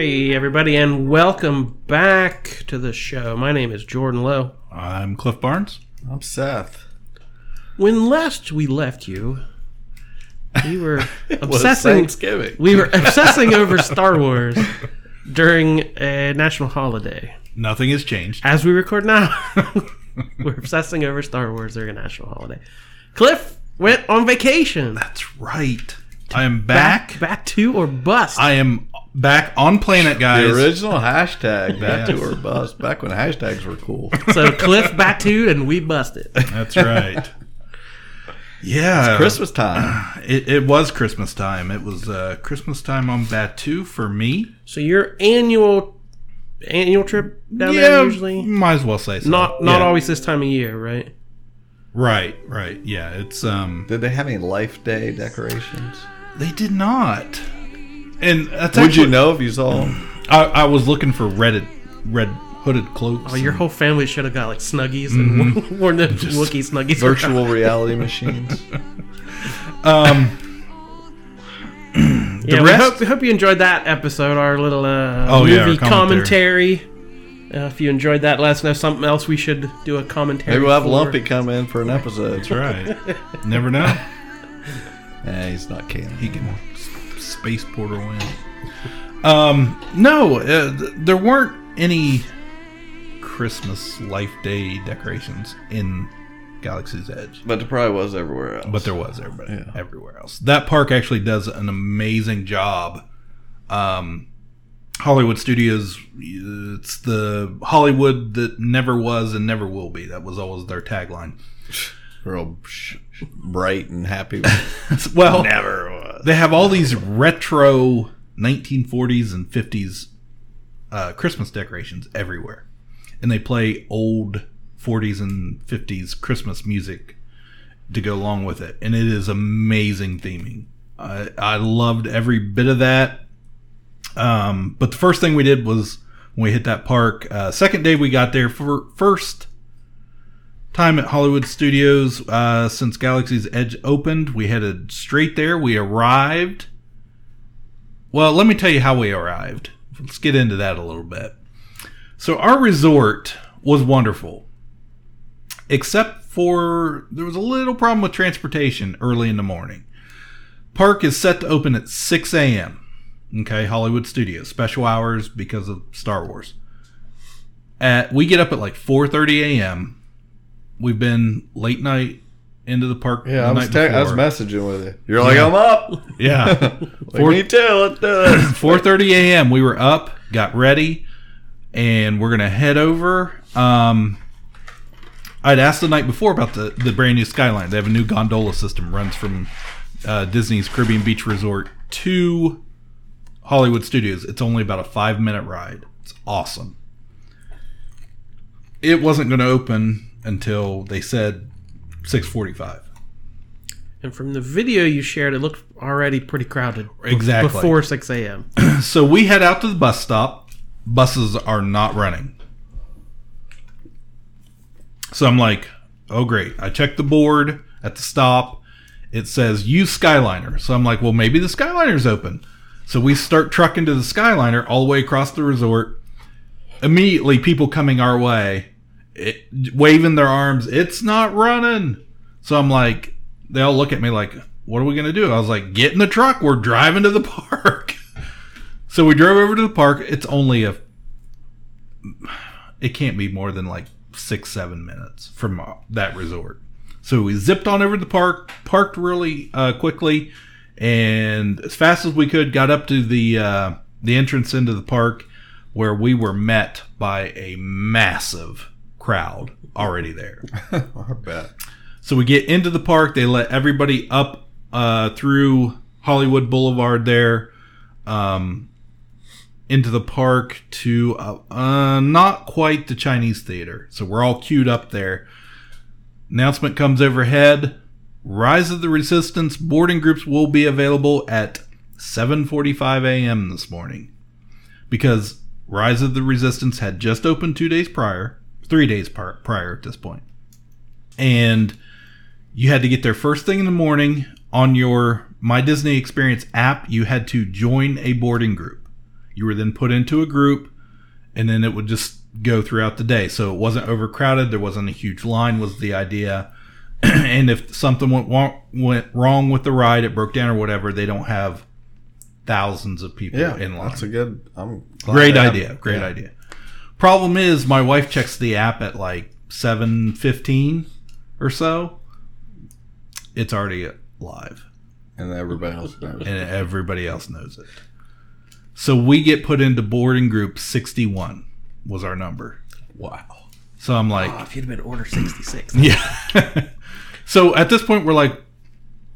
Hey, everybody, and welcome Batuu the show. My name is Jordan Lowe. I'm Cliff Barnes. I'm Seth. When last we left you, we were obsessing. Thanksgiving. We were obsessing over Star Wars during a national holiday. Nothing has changed. As we record now, we're obsessing over Star Wars during a national holiday. Cliff went on vacation. That's right. I am back. back to or bust. I am back on planet, the guys. original hashtag, back Yes. to or bust, back when hashtags were cool. so Cliff Batuu and we busted. That's right. yeah, Christmas time. It, it was Christmas time. It was uh, Christmas time on Batuu for me. So your annual annual trip down yeah, there usually might as well say so. not not Yeah. always this time of year, right? Right, right. Yeah, it's um. Did they have any Life Day decorations? They did not. And that's Would you know if you saw? I, I was looking for red, red hooded cloaks. Oh, your and- whole family should have got like snuggies and worn the Wookiee snuggies. Virtual reality machines. um. yeah, the we hope, we hope you enjoyed that episode, our little uh, Oh, movie yeah, our commentary. commentary. Uh, if you enjoyed that, let us know something else we should do a commentary. Maybe we'll have for. Lumpy come in for an episode. That's right. Never know. Nah, he's not canon. he can s- space portal in. Um, no, uh, th- there weren't any Christmas Life Day decorations in Galaxy's Edge, But there probably was everywhere else. but there was everybody Yeah. everywhere else. That park actually does an amazing job. Um, Hollywood Studios, it's the Hollywood that never was and never will be. That was always their tagline. real sh- sh- bright and happy. well, Never was. They have all these retro 1940s and 50s uh, Christmas decorations everywhere, and they play old 40s and 50s Christmas music to go along with it, and it is amazing theming. I I loved every bit of that. Um, but the first thing we did was when we hit that park. Uh, second day we got there for first time at Hollywood Studios uh, since Galaxy's Edge opened. We headed straight there. We arrived. Well, let me tell you how we arrived. Let's get into that a little bit. So, our resort was wonderful, except for there was a little problem with transportation early in the morning. Park is set to open at 6 a.m. Okay, Hollywood Studios, special hours because of Star Wars. At we get up at like 4:30 a.m. We've been late night into the park. Yeah, the I was, night te- I was messaging with you. You're like, Yeah. I'm up. Yeah, Like, me too. Let's do it. 4:30 a.m. We were up, got ready, and we're gonna head over. Um, I'd asked the night before about the the brand new Skyline. They have a new gondola system runs from uh, Disney's Caribbean Beach Resort to Hollywood Studios. It's only about a five minute ride. It's awesome. It wasn't going to open until they said 6:45. And from the video you shared, it looked already pretty crowded. Exactly. Before 6 a.m. So we head out to the bus stop. Buses are not running. So I'm like, oh great. I check the board at the stop. It says use Skyliner. So I'm like, well maybe the Skyliner's open. So we start trucking to the Skyliner all the way across the resort. Immediately people coming our way, it, waving their arms. It's not running. So I'm like, they all look at me like, what are we gonna do? I was like, get in the truck. We're driving to the park. So we drove over to the park. It's only a. It can't be more than like six, seven minutes from uh, that resort. So we zipped on over to the park, parked really uh, quickly, and as fast as we could, got up to the uh, the entrance into the park, where we were met by a massive crowd already there. I bet. So we get into the park. They let everybody up uh, through Hollywood Boulevard there. Um, into the park to uh, uh, not quite the Chinese theater. So we're all queued up there. Announcement comes overhead. Rise of the Resistance boarding groups will be available at 7:45 a.m. this morning. Because Rise of the Resistance had just opened 2 days prior, 3 days par- prior at this point. And you had to get there first thing in the morning on your My Disney Experience app. You had to join a boarding group. You were then put into a group, and then it would just go throughout the day. So it wasn't overcrowded. There wasn't a huge line. Was the idea? and if something went wrong, went wrong with the ride, it broke down or whatever, they don't have thousands of people Yeah, in line. that's a good. I'm Great idea. Great yeah. idea. Problem is, my wife checks the app at like seven fifteen or so. It's already live, and everybody else knows. and everybody else knows it. So we get put into boarding group sixty one was our number. Wow. So I'm like, Oh, if you'd have been order 66. yeah. so at this point, we're like,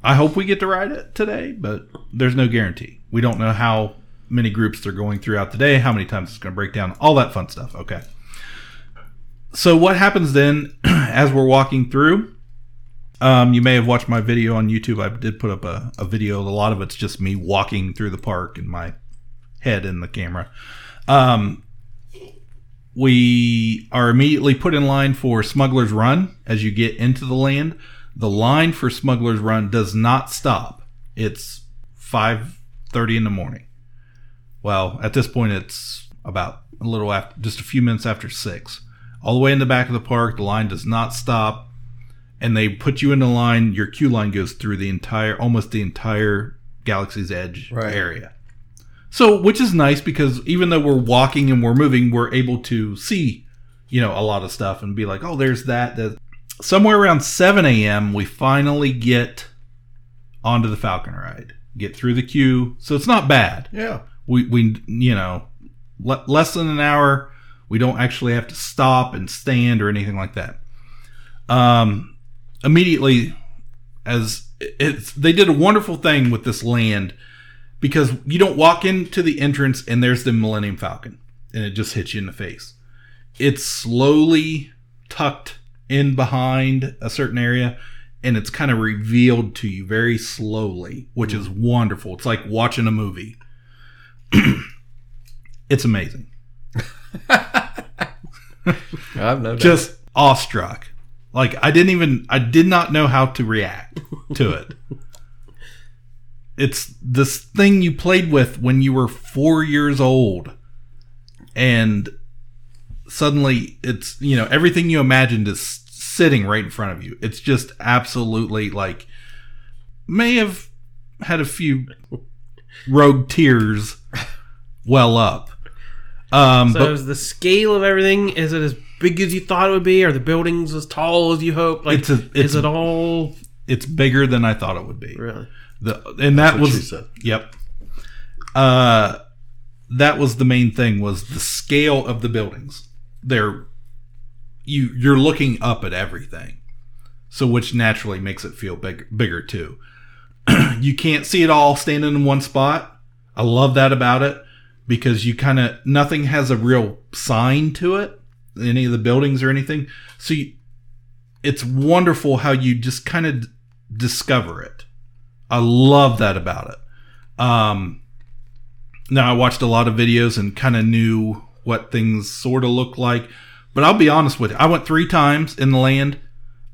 I hope we get to ride it today, but there's no guarantee. We don't know how many groups they're going throughout the day, how many times it's going to break down, all that fun stuff. Okay. So what happens then as we're walking through? Um, you may have watched my video on YouTube. I did put up a, a video. A lot of it's just me walking through the park and my head in the camera. Um, we are immediately put in line for Smuggler's Run as you get into the land. The line for Smuggler's Run does not stop. It's 5:30 in the morning. Well, at this point it's about a little after just a few minutes after 6. All the way in the back of the park, the line does not stop and they put you in the line. Your queue line goes through the entire almost the entire Galaxy's Edge Right. area. So, which is nice because even though we're walking and we're moving, we're able to see, you know, a lot of stuff and be like, oh, there's that. that. Somewhere around 7 a.m., we finally get onto the Falcon ride, get through the queue. So it's not bad. Yeah. We, we you know, le- less than an hour. We don't actually have to stop and stand or anything like that. Um, immediately, as it's, they did a wonderful thing with this land because you don't walk into the entrance and there's the Millennium Falcon and it just hits you in the face. It's slowly tucked in behind a certain area and it's kind of revealed to you very slowly, which is wonderful. It's like watching a movie. it's amazing. I've no doubt. Just awestruck. Like I didn't even I did not know how to react to it. It's this thing you played with when you were 4 years old and suddenly it's, you know, everything you imagined is sitting right in front of you. It's just absolutely like may have had a few rogue tears well up. Um So but is the scale of everything, is it as big as you thought it would be? Are the buildings as tall as you hoped? Like, It's a- it's is it all it's bigger than I thought it would be. really? The and that what was she said. yep. Uh, that was the main thing was the scale of the buildings. They're you you're looking up at everything, so which naturally makes it feel big, bigger too. you can't see it all standing in one spot. I love that about it because you kind of nothing has a real sign to it, any of the buildings or anything. So you, it's wonderful how you just kind of d- discover it. I love that about it. Um, now I watched a lot of videos and kind of knew what things sort of look like, but I'll be honest with you. I went three times in the land.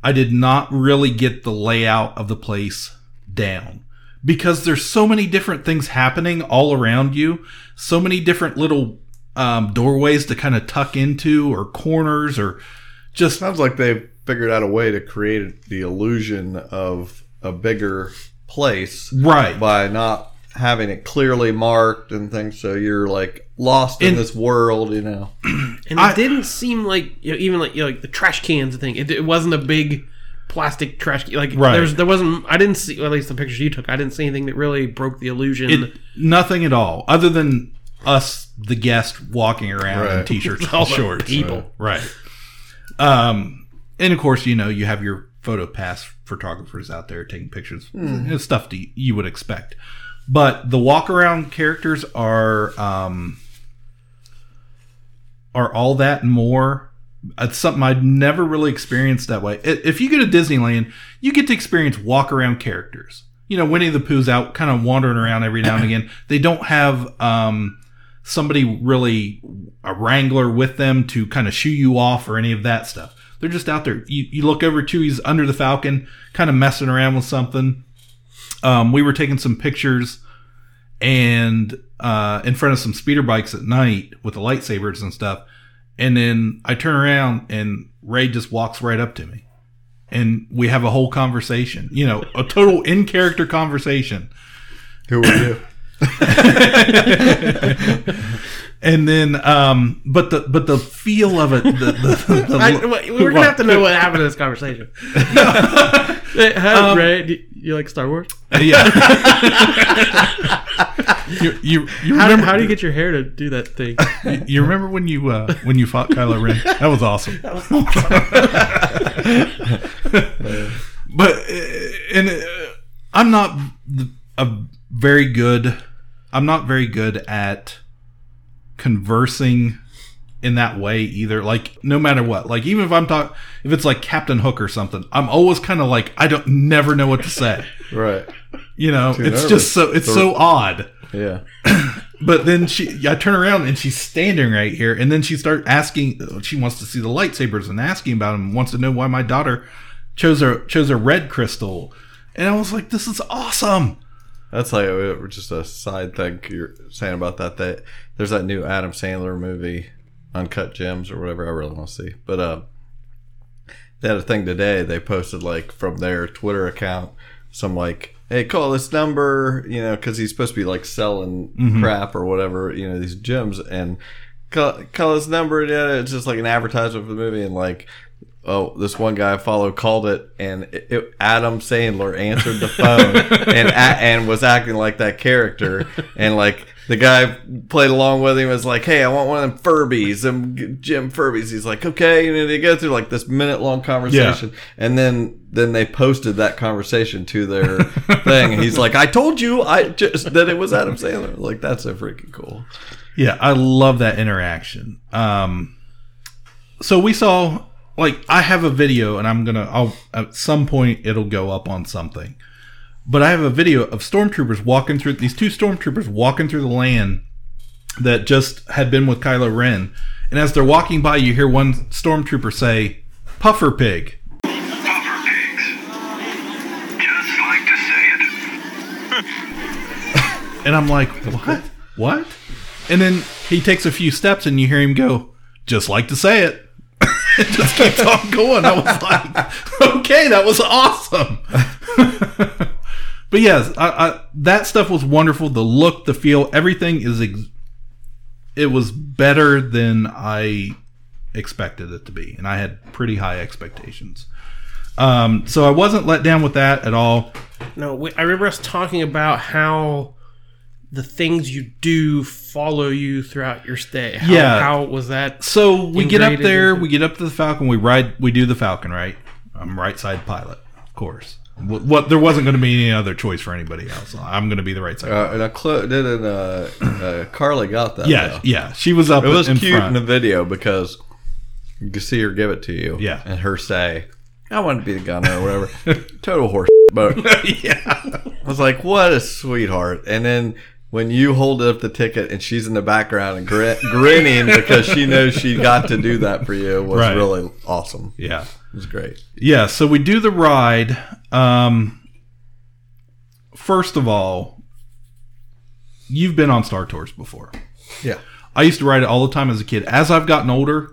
I did not really get the layout of the place down because there's so many different things happening all around you, so many different little um, doorways to kind of tuck into or corners or just Sounds like they've figured out a way to create the illusion of a bigger place right. by not having it clearly marked and things. So you're like lost in And- this world, you know. And I- it didn't seem like you know, even like you know, like the trash cans thing. It, it wasn't a big plastic trash can. Like Right. there's there wasn't. I didn't see. Well, at least the pictures you took. I didn't see anything that really broke the illusion. It, nothing at all, other than us, the guest, walking around in t-shirts All and shorts. people. right? Um, and of course, you know, you have your photo pass photographers out there taking pictures, It's stuff that you would expect. But the walk around characters are um, are all that and more. It's something I'd never really experienced that way. If you go to Disneyland, you get to experience walk around characters. You know, Winnie the Pooh's out kind of wandering around every now and again. They don't have um, somebody really, a wrangler with them to kind of shoo you off or any of that stuff. They're just out there. You, you look over to, he's under the Falcon, kind of messing around with something. Um, we were taking some pictures and uh, in front of some speeder bikes at night with the lightsabers and stuff. And then I turn around and Rey just walks right up to me. And we have a whole conversation, you know, a total in character conversation. Who are you? And then, um, but the but the feel of it, the, the, the, I, wait, we're gonna have to know what happened in this conversation. Hey, Hi, Um, Rey. Do you like Star Wars? yeah. You, you, you How, remember how do you get your hair to do that thing? you remember when you uh, when you fought Kylo Ren? That was awesome. but uh, and uh, I'm not a very good. I'm not very good at conversing in that way either. Like no matter what, like even if I'm talking, if it's like Captain Hook or something, I'm always kind of like I don't never know what to say. Right. You know, it's nervous. just so it's so odd. Yeah. But then she, I turn around and she's standing right here, and then she starts asking. She wants to see the lightsabers and asking about them. Wants to know why my daughter chose a chose a red crystal, and I was like, "This is awesome." That's like uh, just a side thing you're saying about that. That there's that new Adam Sandler movie, Uncut Gems or whatever. I really want to see, but uh, they had a thing today. They posted like from their Twitter account some like, "Hey, call this number," you know, because he's supposed to be like selling mm-hmm. crap or whatever, you know, these gems and call, call this number. Yeah, it's just like an advertisement for the movie and like. Oh, this one guy I follow called it, and it, it- Adam Sandler answered the phone and a, and was acting like that character, and like the guy played along with him was like, "Hey, I want one of them Furbies, them Jim Furbies." He's like, "Okay," and then they go through like this minute long conversation, and then then they posted that conversation to their thing. And he's like, "I told you, I just that it was Adam Sandler." Like that's so freaking cool. Yeah, I love that interaction. Um, so we saw like I have a video, and I'm gonna I'll at some point it'll go up on something. But I have a video of stormtroopers walking through these two stormtroopers walking through the land that just had been with Kylo Ren, and as they're walking by, you hear one stormtrooper say, "Puffer pig." Puffer pigs. Just like to say it. And I'm like, what? What? And then he takes a few steps and you hear him go, just like to say it. it just keeps on going. I was like, okay, that was awesome. But yes, I, I, that stuff was wonderful. The look, the feel, everything is, ex- it was better than I expected it to be. And I had pretty high expectations. Um, so I wasn't let down with that at all. No, we, I remember us talking about how the things you do follow you throughout your stay. How, Yeah. How was that? So we get up there, into- we get up to the Falcon, we ride, we do the Falcon, right? I'm right side pilot, of course. What, what there wasn't going to be any other choice for anybody else. I'm going to be the right side. Uh, and I cl- didn't uh, uh, Carly got that? yeah, though. yeah. She was up It was in cute front. in the video because you could see her give it to you. Yeah. And her say, I want to be the gunner or whatever. Total horse. But yeah, I was like, what a sweetheart. And then when you hold up the ticket and she's in the background and grin- grinning because she knows she got to do that for you was Right. really awesome. yeah, It was great. yeah. So we do the ride. Um, first of all, you've been on Star Tours before. Yeah. I used to ride it all the time as a kid. As I've gotten older,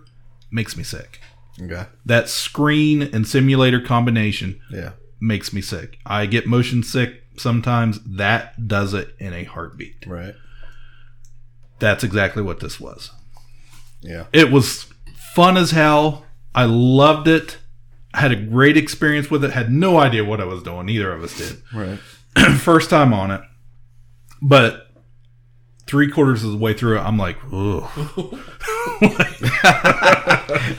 makes me sick. Okay. That screen and simulator combination Yeah. makes me sick. I get motion sick sometimes. That does it in a heartbeat. Right. That's exactly what this was. Yeah. It was fun as hell. I loved it. I had a great experience with it. Had no idea what I was doing. Neither of us did. Right. First time on it. But three quarters of the way through it, I'm like.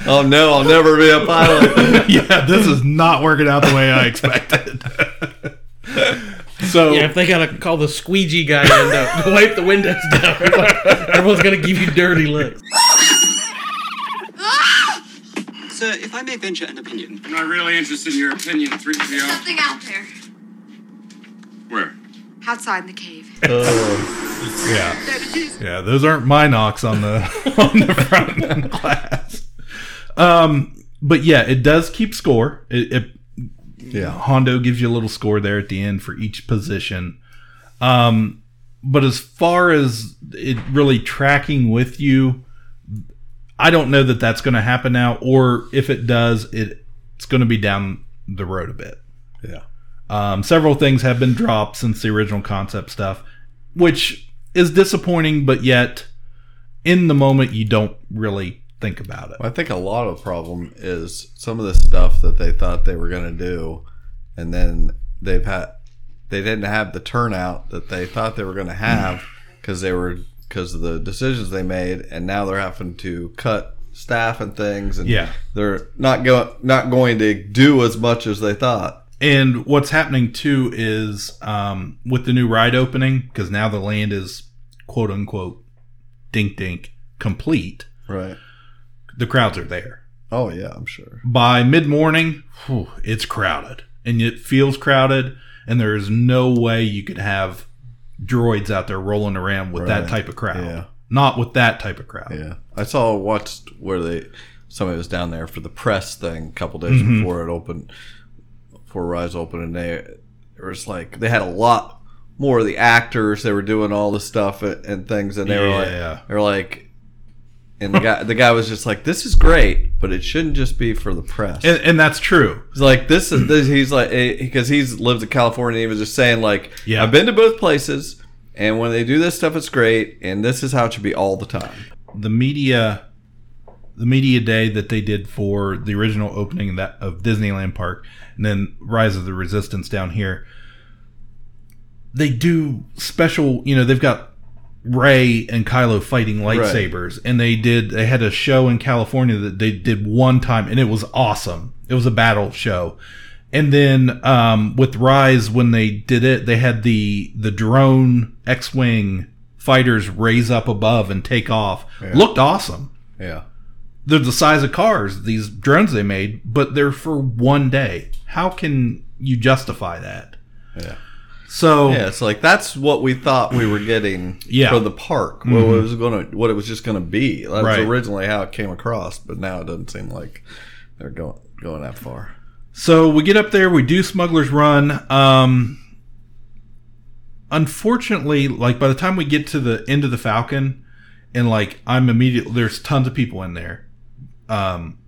Oh, no, I'll never be a pilot. yeah, this is not working out the way I expected. So Yeah, if they gotta call the squeegee guy in to, to wipe the windows down, everyone's gonna give you dirty looks. Sir, if I may venture an opinion. I'm not really interested in your opinion, 3PO. Something out there. Where? Outside in the cave. Yeah. There it is. Yeah, those aren't my knocks on the on the front glass. Um, but yeah, it does keep score. It, it Yeah. Hondo gives you a little score there at the end for each position. Um, but as far as it really tracking with you, I don't know that that's going to happen now, or if it does, it it's going to be down the road a bit. Yeah. Um, several things have been dropped since the original concept stuff, which is disappointing, but yet in the moment you don't really think about it. I think a lot of the problem is some of the stuff that they thought they were going to do, and then they've had they didn't have the turnout that they thought they were going to have because they were because of the decisions they made, and now they're having to cut staff and things, and Yeah. they're not going not going to do as much as they thought. And what's happening too is um, with the new ride opening, because now the land is quote unquote dink dink complete, Right. The crowds are there. Oh yeah, I'm sure. By mid morning, it's crowded. And it feels crowded, and there is no way you could have droids out there rolling around with that type of crowd. Yeah. Not with that type of crowd. Yeah, I saw watched where they somebody was down there for the press thing a couple days Mm-hmm. before it opened, before Rise opened, and they it was like they had a lot more of the actors. They were doing all the stuff and, and things, and they were like, they were like, and the guy the guy was just like, "This is great, but it shouldn't just be for the press." And, and that's true. He's like, this is this. He's like, eh, because he's lived in California. He was just saying, like, Yeah. I've been to both places, and when they do this stuff, it's great, and this is how it should be all the time. the media the media day that they did for the original opening of that of Disneyland Park and then Rise of the Resistance down here they do special you know they've got Rey and Kylo fighting lightsabers and they did they had a show in California that they did one time and it was awesome. It was a battle show. And then um, with Rise when they did it they had the the drone X-wing fighters raise up above and take off. Looked awesome. Yeah. they're the size of cars these drones they made but they're for one day. How can you justify that? Yeah. So Yeah, it's like that's what we thought we were getting Yeah. for the park. What it was gonna, what it was just gonna be. That's Right. originally how it came across, but now it doesn't seem like they're going going that far. So we get up there, we do Smuggler's Run. Um, unfortunately, like by the time we get to the end of the Falcon, and like I'm immediately there's tons of people in there. Um,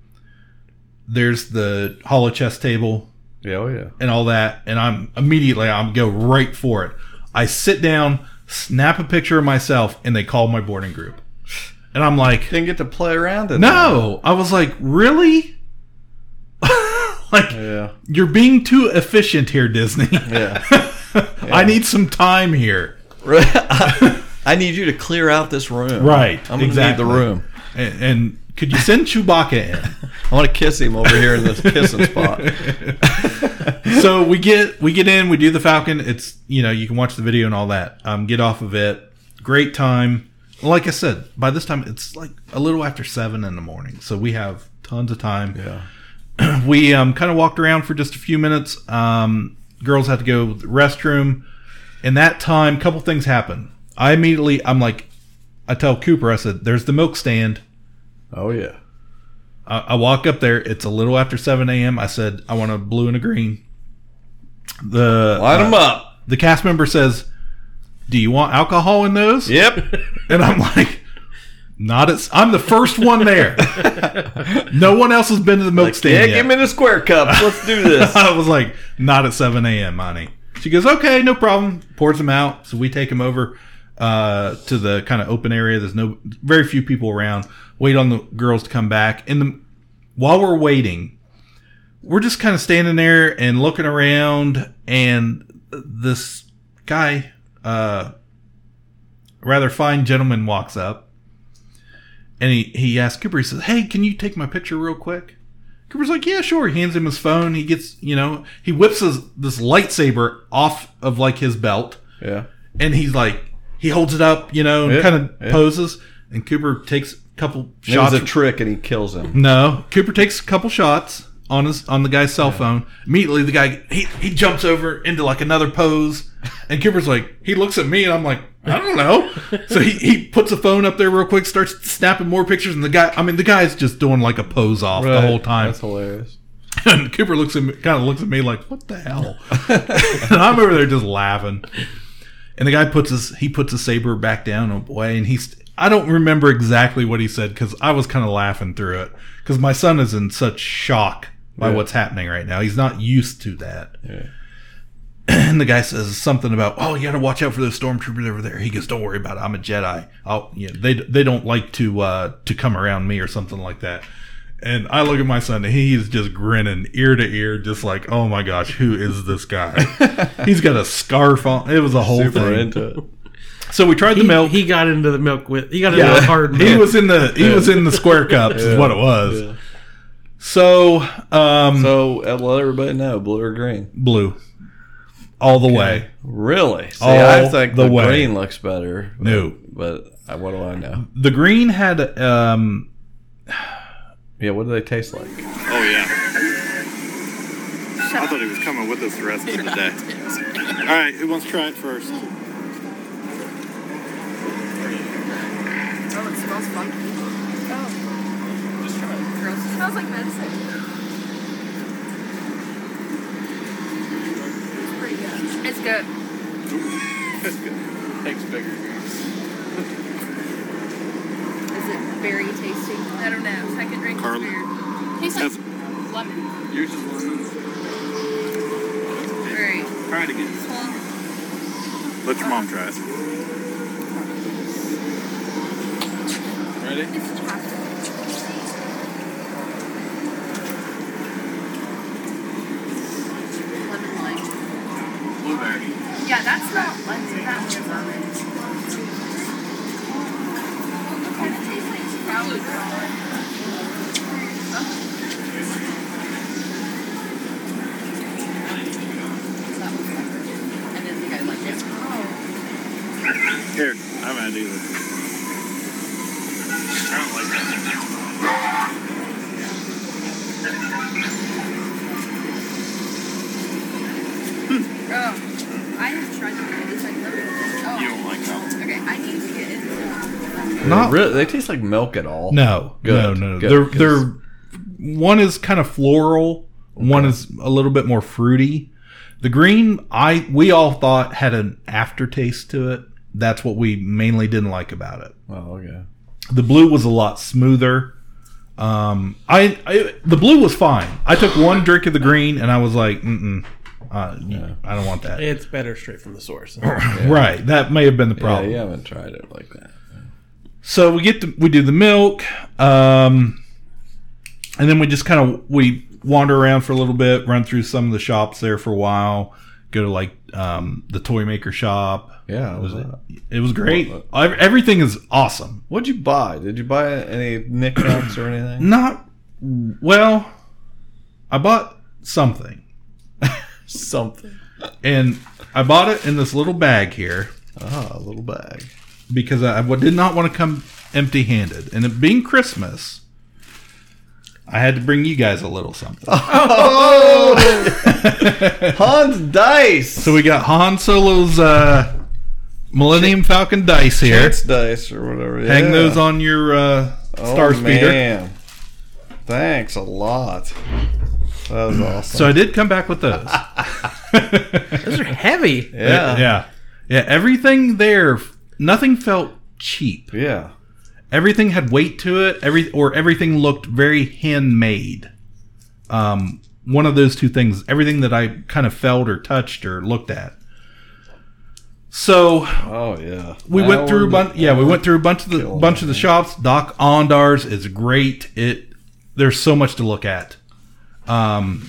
there's the holochess table Yeah, oh yeah. and all that, and I'm immediately I'm go right for it. I sit down, snap a picture of myself, and they call my boarding group, and I'm like, Didn't get to play around in no, I was like, really? like there. you're being too efficient here, Disney. Yeah. Yeah. I need some time here. I need you to clear out this room. Right, I'm gonna exactly. need the room. And, and could you send Chewbacca in? I want to kiss him over here in this kissing spot. so we get we get in, we do the Falcon. It's you know you can watch the video and all that. Um, get off of it. Great time. Like I said, by this time it's like a little after seven in the morning, so we have tons of time. Yeah. we um, kind of walked around for just a few minutes. Um, girls had to go to the restroom. In that time, a couple things happen. I immediately, I'm like, I tell Cooper, I said, "There's the milk stand." Oh yeah. I, I walk up there. It's a little after 7 a.m. I said, "I want a blue and a green." The Line them uh, up. The cast member says, "Do you want alcohol in those?" Yep. And I'm like, "Not at." I'm the first one there. no one else has been to the milk yeah, stand yet. give me the square cups. Let's do this. I was like, not at 7 a.m., honey. She goes, okay, no problem. Pours them out. So we take them over uh, to the kind of open area. There's no, very few people around. Wait on the girls to come back. And the, while we're waiting, we're just kind of standing there and looking around. And this guy, uh, rather fine gentleman, walks up. And he, he asks Cooper, he says, hey, can you take my picture real quick? Cooper's like, yeah, sure. He hands him his phone. He gets, you know, he whips his, this lightsaber off of like his belt, Yeah. and he's like, he holds it up, you know, and Yeah, kind of yeah. poses. And Cooper takes couple It shots. was a trick, and he kills him. no, Cooper takes a couple shots on his on the guy's cell phone. Immediately, the guy he he jumps over into like another pose, and Cooper's like he looks at me, and I'm like I don't know. so he he puts a phone up there real quick, starts snapping more pictures, and the guy I mean the guy's just doing like a pose off the whole time. That's hilarious. And Cooper looks at me, kind of looks at me like, "What the hell?" and I'm over there just laughing. And the guy puts his he puts his saber back down oh away, and he's I don't remember exactly what he said because I was kind of laughing through it because my son is in such shock by Yeah. what's happening right now. He's not used to that. And the guy says something about, "Oh, you got to watch out for those stormtroopers over there." He goes, "Don't worry about it. I'm a Jedi. I'll, you know, they they don't like to uh, to come around me or something like that." And I look at my son, and he's just grinning ear to ear, just like, "Oh my gosh, who is this guy?" he's got a scarf on. It was a whole Super thing. Into it. So we tried He, the milk. he got into the milk with. He got into the hard milk. he was in the he was in the square cups, is what it was. Yeah. So, um, So uh, let everybody know, blue or green. blue, all the way. Really? See, All I think the the, green looks better. but- No. but uh, what do I know? The green had um, Yeah, what do they taste like? Oh yeah. I thought he was coming with us the rest of the day. All right, who wants to try it first? Oh, it smells funky. Oh. Just try it. Gross. It smells like medicine. It's pretty good. It's good. That's good. Takes bigger. Is it very tasty? I don't know. Second drink Carla? is weird. Tastes like That's- lemon. Yours is lemon. All right. Try it again. This. Let your mom try it. Ready? It's chocolate. Lemon lime. Blueberry. Yeah, that's not lemon. Just lemon. It kind of tastes like sprouted I didn't think I'd like it. Here, I haven't had either. Not- really, they taste like milk at all. no, Good, no, no. good, they're 'cause- they're one is kind of floral, one is a little bit more fruity. The green, I we all thought had an aftertaste to it. That's what we mainly didn't like about it. Oh, okay. The blue was a lot smoother. Um, I, I the blue was fine. I took one drink of the green and I was like, mm uh, I don't want that. It's better straight from the source. Right, that may have been the problem. Yeah, problem. you haven't tried it like that. So we get the we do the milk, um, and then we just kind of we wander around for a little bit, run through some of the shops there for a while, go to like um, the toy maker shop. Yeah, it was it was great. What- Ev- Everything is awesome. What'd you buy? Did you buy any knickknacks or anything? Not well. I bought something, Something. and I bought it in this little bag here Ah, a little bag. because I did not want to come empty-handed, and it being Christmas. I had to bring you guys a little something. Oh, Hans Dice. So we got Han Solo's uh, Millennium Falcon dice here. Chance dice or whatever. Hang those on your uh, Oh, Star Speeder. Man. Thanks a lot. That was awesome. So I did come back with those. Those are heavy. yeah. yeah, yeah. Everything there, nothing felt cheap. Yeah. Everything had weight to it. Every or everything looked very handmade. Um, one of those two things. Everything that I kind of felt or touched or looked at. So Oh yeah. we went through a bunch. Yeah, we went through a bunch of the bunch of the shops. Dok-Ondar's is great. It there's so much to look at. Um,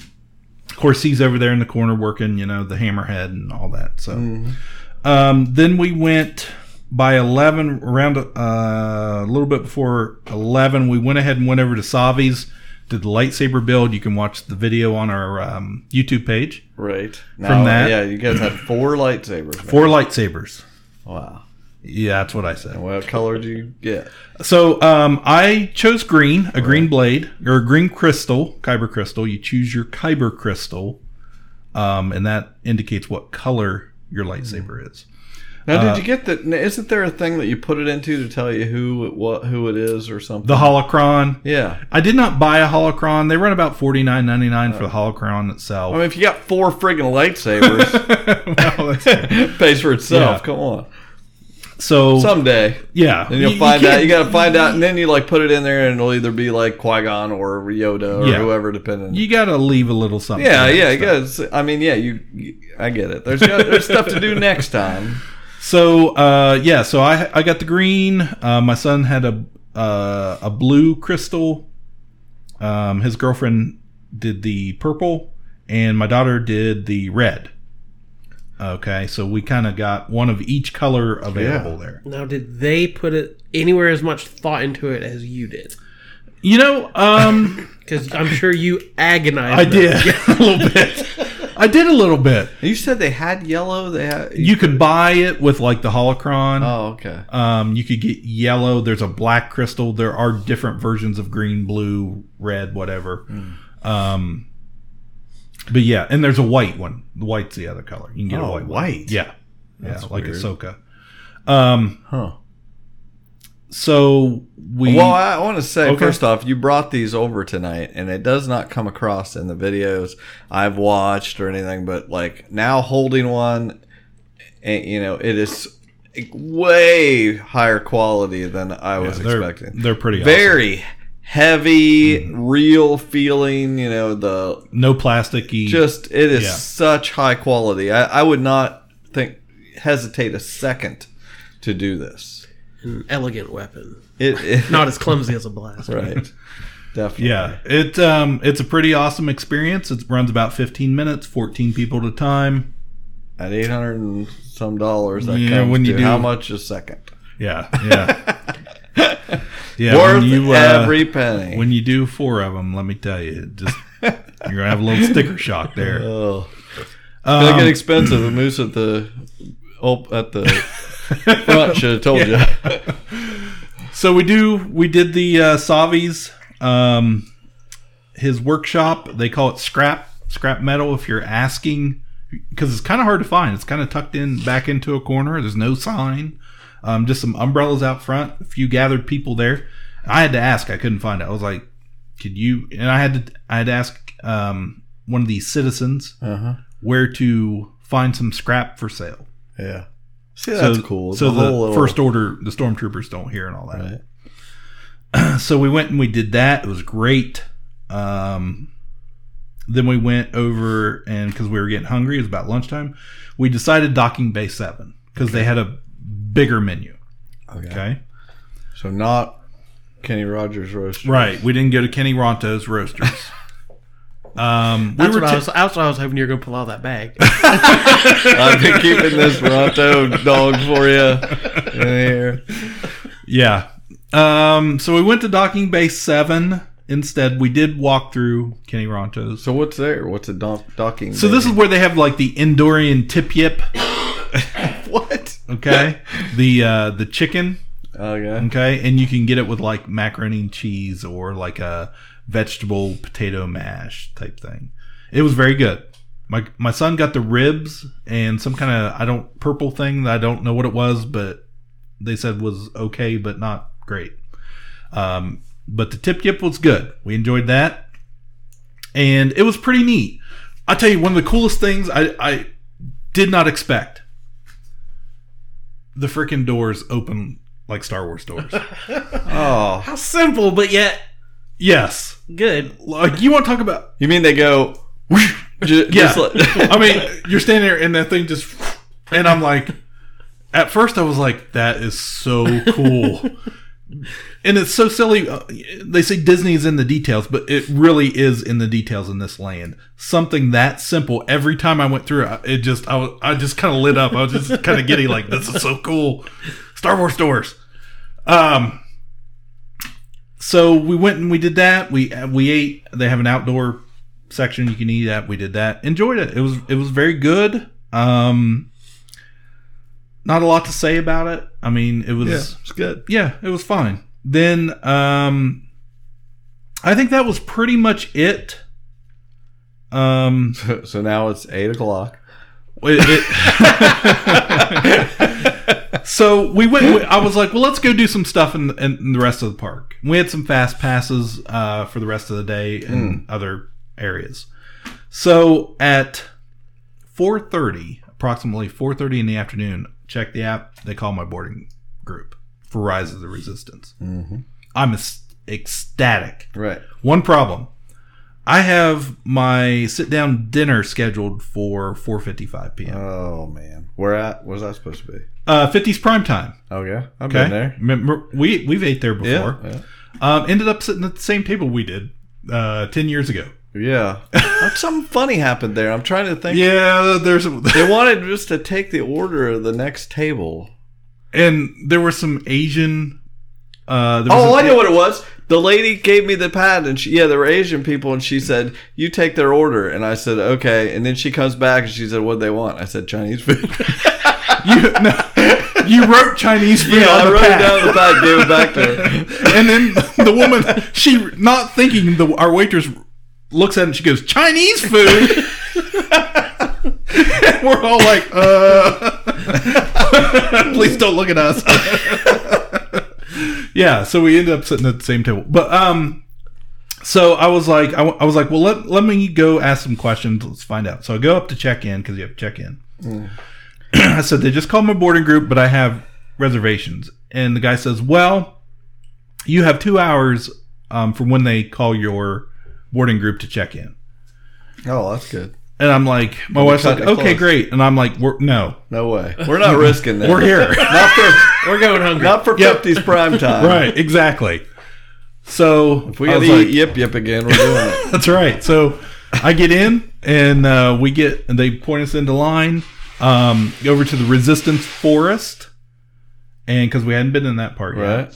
of course, he's over there in the corner working. You know the hammerhead and all that. So, Mm-hmm. um, then we went by eleven around uh, a little bit before eleven. We went ahead and went over to Savi's. Did the lightsaber build? You can watch the video on our um, YouTube page. Right. From that- Yeah, you guys had four lightsabers. man. Four lightsabers. Wow. Yeah, that's what I said. What color did you get? So um, I chose green, a green blade or a green crystal, kyber crystal. You choose your kyber crystal, um, and that indicates what color your lightsaber is. Now, Uh, did you get the? Isn't there a thing that you put it into to tell you who it, what who it is or something? The holocron. Yeah. I did not buy a holocron. They run about forty nine ninety nine for the holocron itself. I mean, if you got four friggin' lightsabers, Well, that's pays for itself. Yeah. Come on. so Someday. yeah, And you'll You- you find out. You got to find out, and then you like put it in there, and it'll either be like Qui Gon or Yoda or Yeah. whoever, depending. You got to leave a little something. yeah, yeah, you stuff. got. I mean, yeah, you, you- I get it. There's got, there's stuff to do next time. So uh, yeah, so I I got the green. Uh, my son had a uh, a blue crystal. Um, his girlfriend did the purple, and my daughter did the red. Okay, so we kind of got one of each color available there. Now, did they put it anywhere as much thought into it as you did? You know, um, Because I'm sure you agonized. I them. did a little bit. I did a little bit. You said they had yellow. They had. You could buy it with like the holocron. Oh, okay. Um, you could get yellow. There's a black crystal. There are different versions of green, blue, red, whatever. Um, but yeah, and there's a white one. The white's the other color. You can get Oh, a white. one. white. Yeah, That's yeah, like weird. Ahsoka. Um, Huh. So we. Well, I want to say Okay. first off, you brought these over tonight, and it does not come across in the videos I've watched or anything. But like now, holding one, and you know, it is way higher quality than I was they're, expecting. they're pretty. Very heavy, Mm-hmm. real feeling. You know, the awesome. no plasticky. just it is Yeah. such high quality. I, I would not think hesitate a second to do this. An elegant weapon. It, it Not as clumsy as a blast. right. Definitely. Yeah, it um, it's a pretty awesome experience. It runs about 15 minutes, 14 people at a time. At eight hundred and some dollars, that Yeah, comes when you to do- how much a second? Yeah, yeah, yeah. Worth when you, uh, every penny. when you do four of them, let me tell you, just you're gonna have a little sticker shock there. oh, gonna Um, get expensive. A moose at the oh, at the front should have told you. so we do we did the uh, Savi's um, his workshop. They call it scrap scrap metal. If you're asking, because it's kind of hard to find. It's kind of tucked in back into a corner. There's no sign. Um, just some umbrellas out front. A few gathered people there. I had to ask. I couldn't find it. I was like, "Could you?" And I had to. I had to ask um, one of these citizens Uh-huh. where to find some scrap for sale. Yeah. See, that's so, cool. So The the, little- first order, the stormtroopers don't hear and all that. Right. So we went and we did that. It was great. Um, then we went over and because we were getting hungry, it was about lunchtime. We decided docking bay seven because they had a bigger menu. Okay. Okay, So not Kenny Rogers roast. right. We didn't go to Kenny Ronto's Roasters. Um, we That's were what, I t- was, that's what I was hoping you were going to pull out that bag. I've been keeping this Ronto dog for you in here. yeah. Um, so we went to docking base seven. Instead, we did walk through Kenny Ronto's. So what's there? What's a dock, docking? So this is where they have like the Endorian tip yip. what? Okay, the uh, the chicken. Okay. Okay, and you can get it with like macaroni and cheese or like a vegetable potato mash type thing. It was very good. My my son got the ribs and some kind of I don't purple thing that I don't know what it was, but they said was okay, but not great. Um, but the tip yip was good. We enjoyed that, and it was pretty neat. I tell you, one of the coolest things I I did not expect. The freaking doors open like Star Wars doors. Oh, How simple, but yet yes. good. Like you want to talk about you mean they go? Ju- Yeah. just like- I mean, you're standing there and that thing just and I'm like at first I was like that is so cool. and it's so silly. Uh, They say Disney is in the details, but it really is in the details in this land. Something that simple. Every time I went through it, it just I was I just kind of lit up. I was just kind of giddy, like this is so cool. Star Wars doors. Um. So we went and we did that. We we ate. They have an outdoor section you can eat at. We did that. Enjoyed it. It was it was very good. Um. not a lot to say about it. I mean, it was it's good. yeah, it was fine. Then um I think that was pretty much it. Um So now it's eight o'clock. it- it- so we went I was like, well, let's go do some stuff in, in the rest of the park. We had some fast passes uh, for the rest of the day in other areas. So at 4:30, approximately 4:30 in the afternoon, check the app. They call my boarding group for Rise of the Resistance. I'm ecstatic. Right. One problem. I have my sit down dinner scheduled for 4:55 p.m. Oh man, where at? Where's that supposed to be? Uh, 50s prime time. Oh yeah, I've Okay, been there. Remember, we we've ate there before. Yeah, Um, ended up sitting at the same table we did uh, 10 years ago. yeah. yeah. Something funny happened there. I'm trying to think. Yeah, there's They wanted just to take the order of the next table. and there were some Asian. Uh, Oh, I know what it was. The lady gave me the pad, and she, yeah, there were Asian people, and she said, "You take their order," and I said, "Okay." And then she comes back and she said, "What do they want?" I said, "Chinese food." You, no, you wrote Chinese food yeah, on I the wrote pad. it down the pad, gave it back to her. and then the woman, she not thinking, the our waitress looks at it and she goes, "Chinese food." and we're all like, "Uh, please don't look at us." Yeah, so we ended up sitting at the same table, but um. So I was like, I, w- I was like, well, let, let me go ask some questions. Let's find out. So I go up to check in because you have to check in. I said, they just called my boarding group, but I have reservations. And the guy says, well, you have two hours um, from when they call your boarding group to check in. Oh, that's good. And I'm like, my wife's like, okay, close. great. And I'm like, we're, no, No way. We're not risking that. we're here. Not for We're going hungry. not for Yep. 50s prime time. right, exactly. So If we I got was to like, eat yip yip again, we're doing it. That's right. So I get in and uh, we get and they point us into line um, over to the Resistance Forest, and because we hadn't been in that part yet,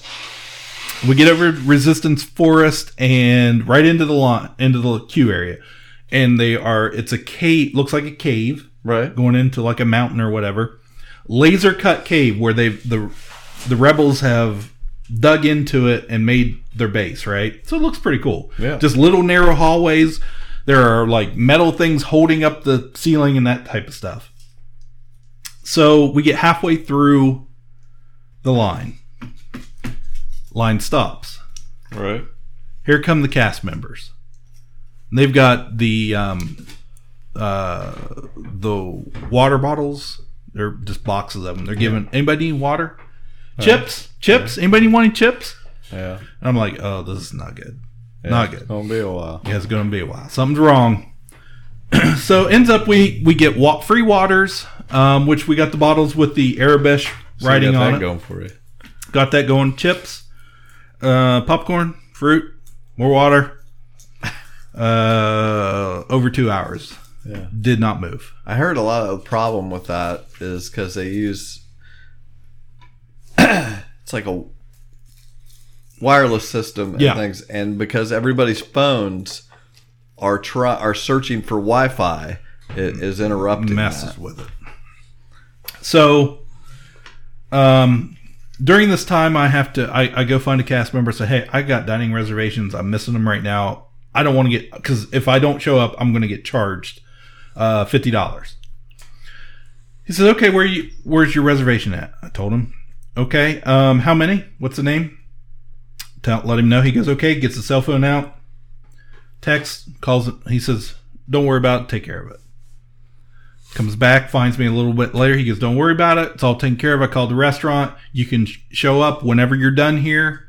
we get over Resistance Forest and right into the line into the queue area, and they are it's a cave looks like a cave Right. going into like a mountain or whatever, laser cut cave where they've the the rebels have dug into it and made their base, right? So it looks pretty cool. Yeah. Just little narrow hallways. There are like metal things holding up the ceiling and that type of stuff. So we get halfway through the line. Line stops. Right. Here come the cast members. And they've got the um, uh, the water bottles. They're just boxes of them. They're giving anybody need water, chips, chips. Anybody want any chips? Yeah. And I'm like, oh, this is not good. Not It's good. gonna be a while. Yeah, it's to be a while. Something's wrong. so ends up we we get wa- free waters, um, which we got the bottles with the Aurebesh So writing got on that it. going for you. Got that going. Chips, uh, popcorn, fruit, more water. Uh, over two hours. Yeah. Did not move. I heard a lot of the problem with that is because they use it's like a wireless system and Yeah. things, and because everybody's phones are try are searching for Wi-Fi, it is interrupting messes that. with it. So, um, during this time, I have to I, I go find a cast member. Say, hey, I got dining reservations. I'm missing them right now. I don't want to get because if I don't show up, I'm going to get charged uh, fifty dollars. He says, okay, where you where's your reservation at? I told him, okay, um, how many? What's the name? Let him know. He goes, okay, gets his cell phone out, texts, calls. He says, don't worry about it, take care of it. Comes back, finds me a little bit later. He goes, "Don't worry about it. It's all taken care of. I called the restaurant. You can sh- show up whenever you're done here.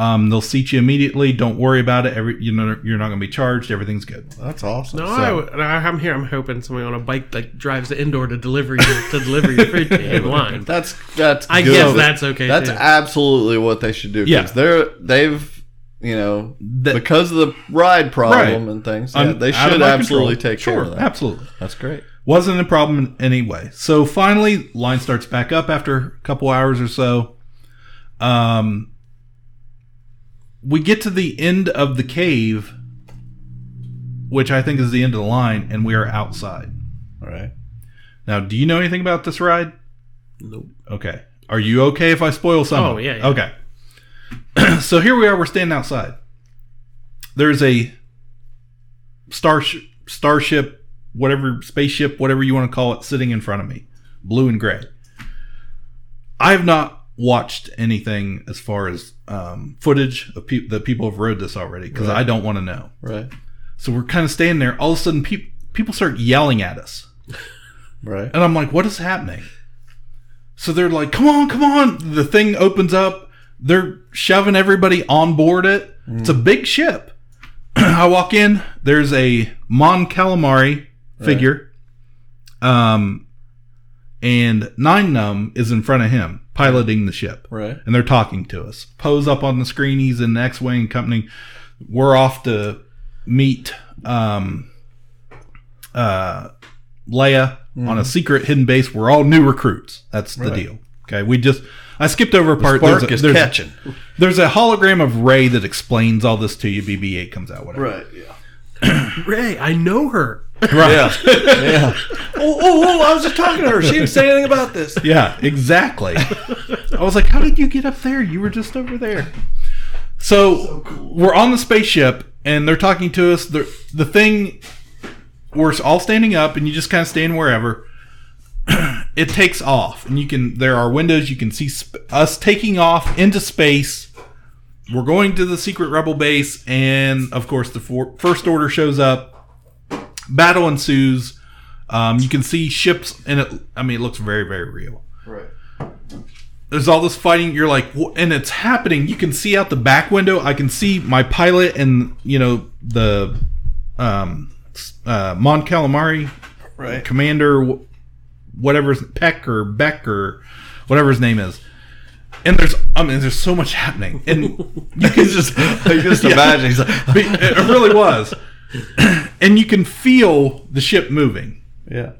Um, they'll seat you immediately. Don't worry about it. Every you know you're not going to be charged. Everything's good." That's awesome. No, I would- I, I'm here. I'm hoping somebody on a bike like drives the indoor to deliver you to deliver your food to you in line. That's that's. I good. guess that's okay, That's too. absolutely what they should do. 'cause Yeah. they're they've you know That- because of the ride problem Right. and things. Yeah, they should absolutely control. take care of that. Absolutely. That's great. Wasn't a problem anyway. So finally, line starts back up after a couple hours or so. Um, we get to the end of the cave, which I think is the end of the line, and we are outside. All right. Now, do you know anything about this ride? Nope. Okay. Are you okay if I spoil some? Oh, yeah, yeah. Okay. so here we are. We're standing outside. There's a starship, starship, whatever spaceship, whatever you want to call it, sitting in front of me, blue and gray. I have not watched anything as far as um, footage of pe- the people have rode this already because I don't want to know. Right. So we're kind of standing there. All of a sudden, pe- people start yelling at us. Right. And I'm like, what is happening? So they're like, come on, come on. The thing opens up. They're shoving everybody on board it. It's a big ship. I walk in. There's a Mon Calamari figure. Um, and Nien Nunb is in front of him, piloting the ship. Right. And they're talking to us. Poe's up on the screen. He's in the X Wing company. We're off to meet um, uh, Leia on a secret hidden base. We're all new recruits. That's the Right. deal. Okay. We just, I skipped over a part. Spark there's a, is there's, catching. there's a hologram of Rey that explains all this to you. BB 8 comes out, whatever. Right. Yeah. Rey, I know her. Right. Yeah. yeah. Oh, oh, oh! I was just talking to her. She didn't say anything about this. Yeah, exactly. I was like, how did you get up there? You were just over there. So, we're on the spaceship and they're talking to us. The, the thing, we're all standing up and you just kind of stand wherever. it takes off and you can, there are windows. You can see sp- us taking off into space. We're going to the secret rebel base. And of course, the for- first order shows up. Battle ensues. Um, you can see ships and it, I mean, it looks very, very real Right. there's all this fighting you're like and it's happening you can see out the back window i can see my pilot and you know the um uh mon calamari Right. commander wh- whatever his- peck or beck or whatever his name is and there's i mean there's so much happening and you can just I just Yeah. imagine he's like, it really was and you can feel the ship moving yeah.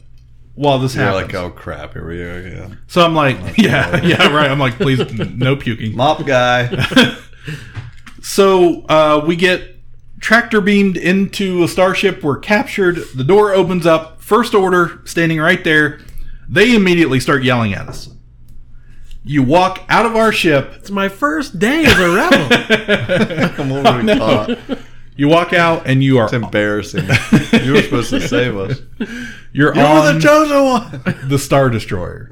while this You're happens like, oh crap, here we go again. so i'm like yeah yeah right i'm like please no puking Mop guy. So uh, we get tractor beamed into a starship. We're captured. The door opens up. First order standing right there. They immediately start yelling at us. You walk out of our ship. It's my first day as a rebel. Come over we thought. You walk out and you are It's embarrassing. You were supposed to save us. you're You're on the chosen one. the Star Destroyer,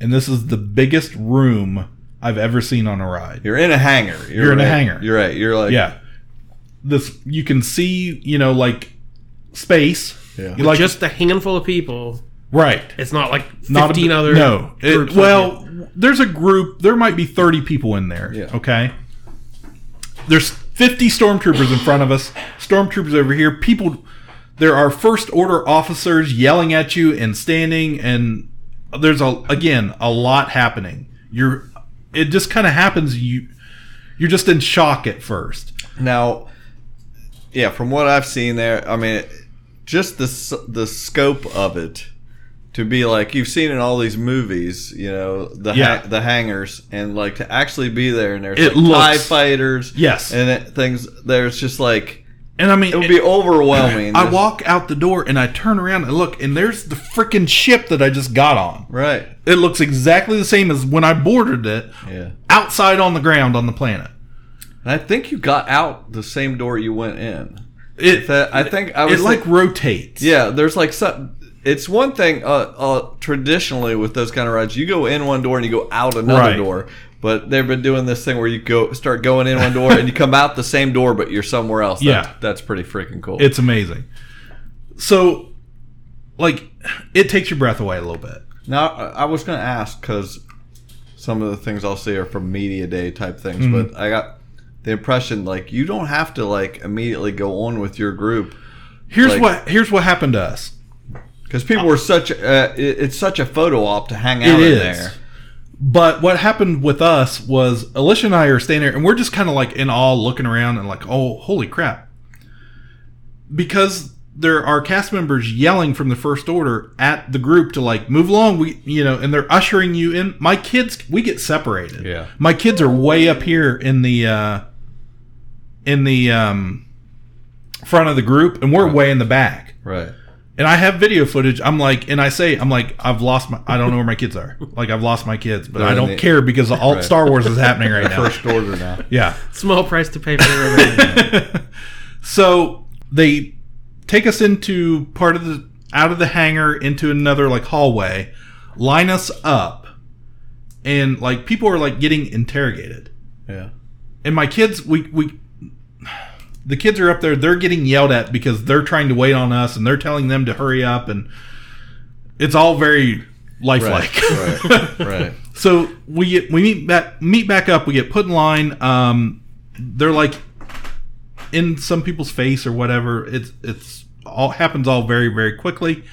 and this is the biggest room I've ever seen on a ride. You're in a hangar. You're, You're in a hangar. You're right. You're like, Yeah, this you can see. You know, like space. Yeah. You like Just a handful of people. right. It's not like not a- fifteen other. no It- groups well like there's a group there might be 30 people in there Yeah. okay? There's 50 stormtroopers in front of us stormtroopers over here people there are first order officers yelling at you and standing and there's a again a lot happening. You're it just kind of happens you you're just in shock at first. Now, yeah, from what I've seen there, I mean, just the the scope of it to be like you've seen in all these movies, you know, the Yeah. ha- the hangars, and like to actually be there and there's It like Tie fighters, Yes. and it, things. There's just like and i mean it would be overwhelming. I Just- walk out the door and I turn around and look, and there's the freaking ship that I just got on. right, It looks exactly the same as when I boarded it yeah. outside on the ground on the planet. And I think you got out the same door you went in. It That I think I it was like think- rotates. Yeah, there's like some. It's one thing uh, uh, traditionally with those kind of rides, you go in one door and you go out another Right. door. But they've been doing this thing where you go start going in one door and you come out the same door, but you're somewhere else. That's, Yeah. that's pretty freaking cool. It's amazing. So, like, it takes your breath away a little bit. now I I was going to ask because some of the things I'll see are from media day type things, Mm-hmm. but I got the impression like you don't have to like immediately go on with your group Here's Like- what here's what happened to us. Because people were such. Uh, it, it's such a photo op to hang out in is. there. But what happened with us was Alicia and I are standing there and we're just kind of like in awe looking around and like, oh, holy crap. Because there are cast members yelling from the first order at the group to like move along we you know and they're ushering you in my kids we get separated Yeah. my kids are way up here in the uh in the um front of the group and we're way in the back Right. And I have video footage. I'm like, and I say, I'm like, I've lost my, I don't know where my kids are. Like, I've lost my kids, but I They're in don't the- care because all Right. Star Wars is happening right now. First order now. Yeah. Small price to pay for the So they take us into part of the out of the hangar into another like hallway, line us up, and like people are like getting interrogated. Yeah. And my kids, we we the kids are up there. They're getting yelled at because they're trying to wait on us, and they're telling them to hurry up, and it's all very lifelike. Right. right. So we get we meet back meet back up. We get put in line. Um, they're like in some people's face or whatever. It's it's all happens all very very quickly.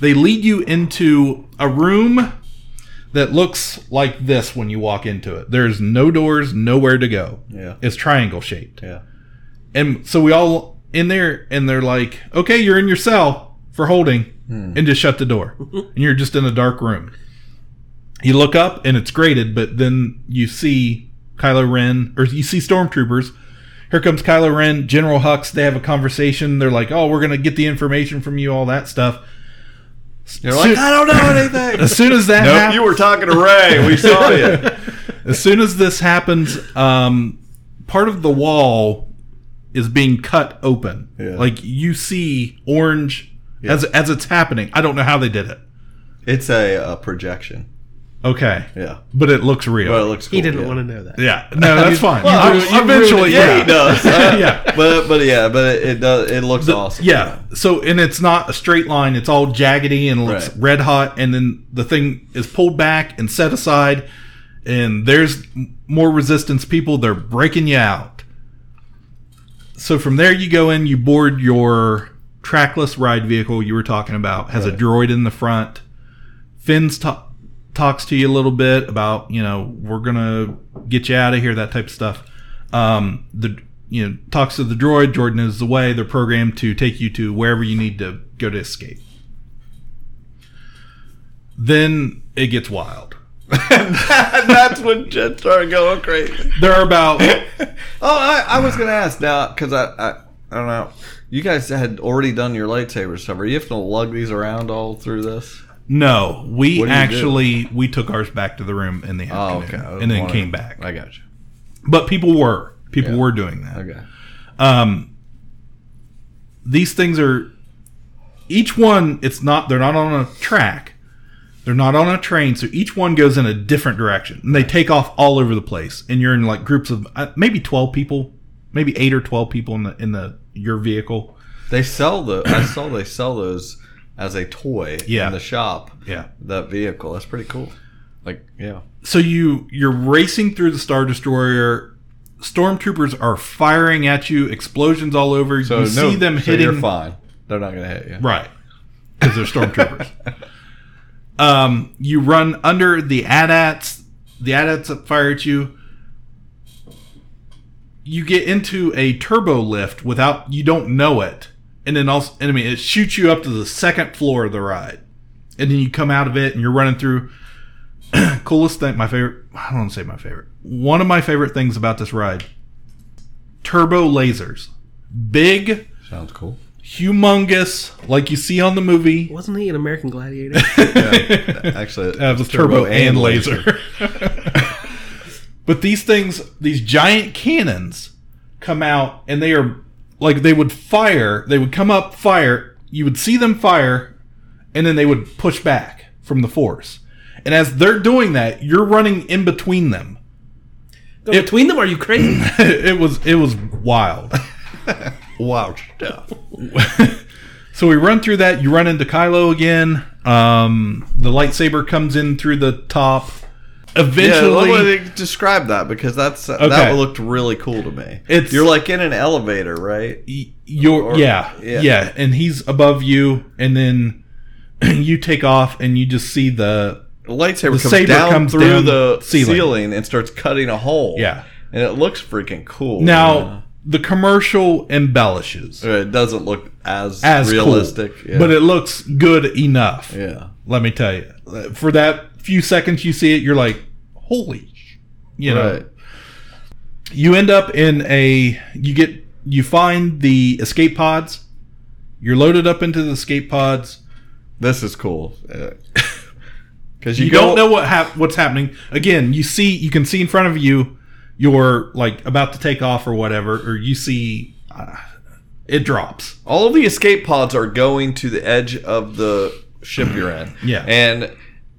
They lead you into a room that looks like this when you walk into it. There's no doors, nowhere to go. Yeah. It's triangle shaped. Yeah. And so we all in there, and they're like, "Okay, you're in your cell for holding," and just shut the door, and you're just in a dark room. You look up, and it's graded, but then you see Kylo Ren, or you see stormtroopers. Here comes Kylo Ren, General Hux. They have a conversation. They're like, "Oh, we're gonna get the information from you, all that stuff." You're like, I don't know anything. As soon as that nope, happens, you were talking to Rey. We saw you. as soon as this happens, um, part of the wall is being cut open. Yeah. Like you see orange as as it's happening. I don't know how they did it. It's a, a projection. Okay, Yeah. but it looks real. But it looks cool. He didn't yeah. want to know that. yeah, no, that's fine. Well, You- you eventually, yeah, yeah, he does. yeah. But but yeah, but it, it does. It looks The- awesome. Yeah. So and it's not a straight line. It's all jaggedy and looks Right. red hot. And then the thing is pulled back and set aside. And there's more resistance people. They're breaking you out. So from there you go in. You board your trackless ride vehicle you were talking about. Has a droid in the front. Finn's ta- talks to you a little bit about you know we're gonna get you out of here that type of stuff. Um, the you know talks to the droid. Jordan is away. They're programmed to take you to wherever you need to go to escape. Then it gets wild. that's when Jen started going crazy. There are about Oh, I, I was gonna ask now because I, I I don't know. You guys had already done your lightsaber stuff. Are you having to lug these around all through this? no. We What do actually we took ours back to the room in the Oh, afternoon okay. And then wanted- came back. I got you. But people were people Yeah. were doing that. Okay. um, these things are each one it's not they're not on a track they're not on a train so each one goes in a different direction and they take off all over the place and you're in like groups of uh, maybe 12 people maybe 8 or 12 people in the in the your vehicle They sell the. I saw they sell those as a toy Yeah. in the shop. yeah That vehicle. That's pretty cool. Like yeah. so you you're racing through the star destroyer stormtroopers are firing at you explosions all over So you no, see them so hitting You're fine. They're not gonna hit you. Right. Because they're stormtroopers. um, you run under the AT-ATs. The that fire at you. You get into a turbo lift without you don't know it, and then also, and I mean, it shoots you up to the second floor of the ride, and then you come out of it and you're running through. coolest thing, my favorite. I don't want to say my favorite. One of my favorite things about this ride: turbo lasers, big Sounds cool. Humongous, like you see on the movie. Wasn't he an American Gladiator? Actually, Uh, with turbo, and laser. but these things, these giant cannons, come out and they are like they would fire. They would come up, fire. You would see them fire, and then they would push back from the force. And as they're doing that, you're running in between them. Go between them? Are you crazy? it was it was wild. Wow stuff. So we run through that. You run into Kylo again. Um, the lightsaber comes in through the top. Yeah, Eventually, let me describe that because that's Okay. that looked really cool to me. It's- you're like in an elevator, right? you're Or- yeah, yeah. yeah and he's above you and then you take off and you just see the lightsaber The comes saber down comes through down the ceiling. ceiling. and starts cutting a hole. Yeah. and it looks freaking cool. now the commercial embellishes it doesn't look as, as realistic, cool, yeah. but it looks good enough yeah, let me tell you for that few seconds you see it you're like holy you know right. you end up in a you get you find the escape pods You're loaded up into the escape pods. This is cool. Uh, because You, don't know what hap- what's happening. Again, you see, you can see in front of you, you're like about to take off or whatever, or you see uh, it drops. all of the escape pods are going to the edge of the ship you're in. Yeah. And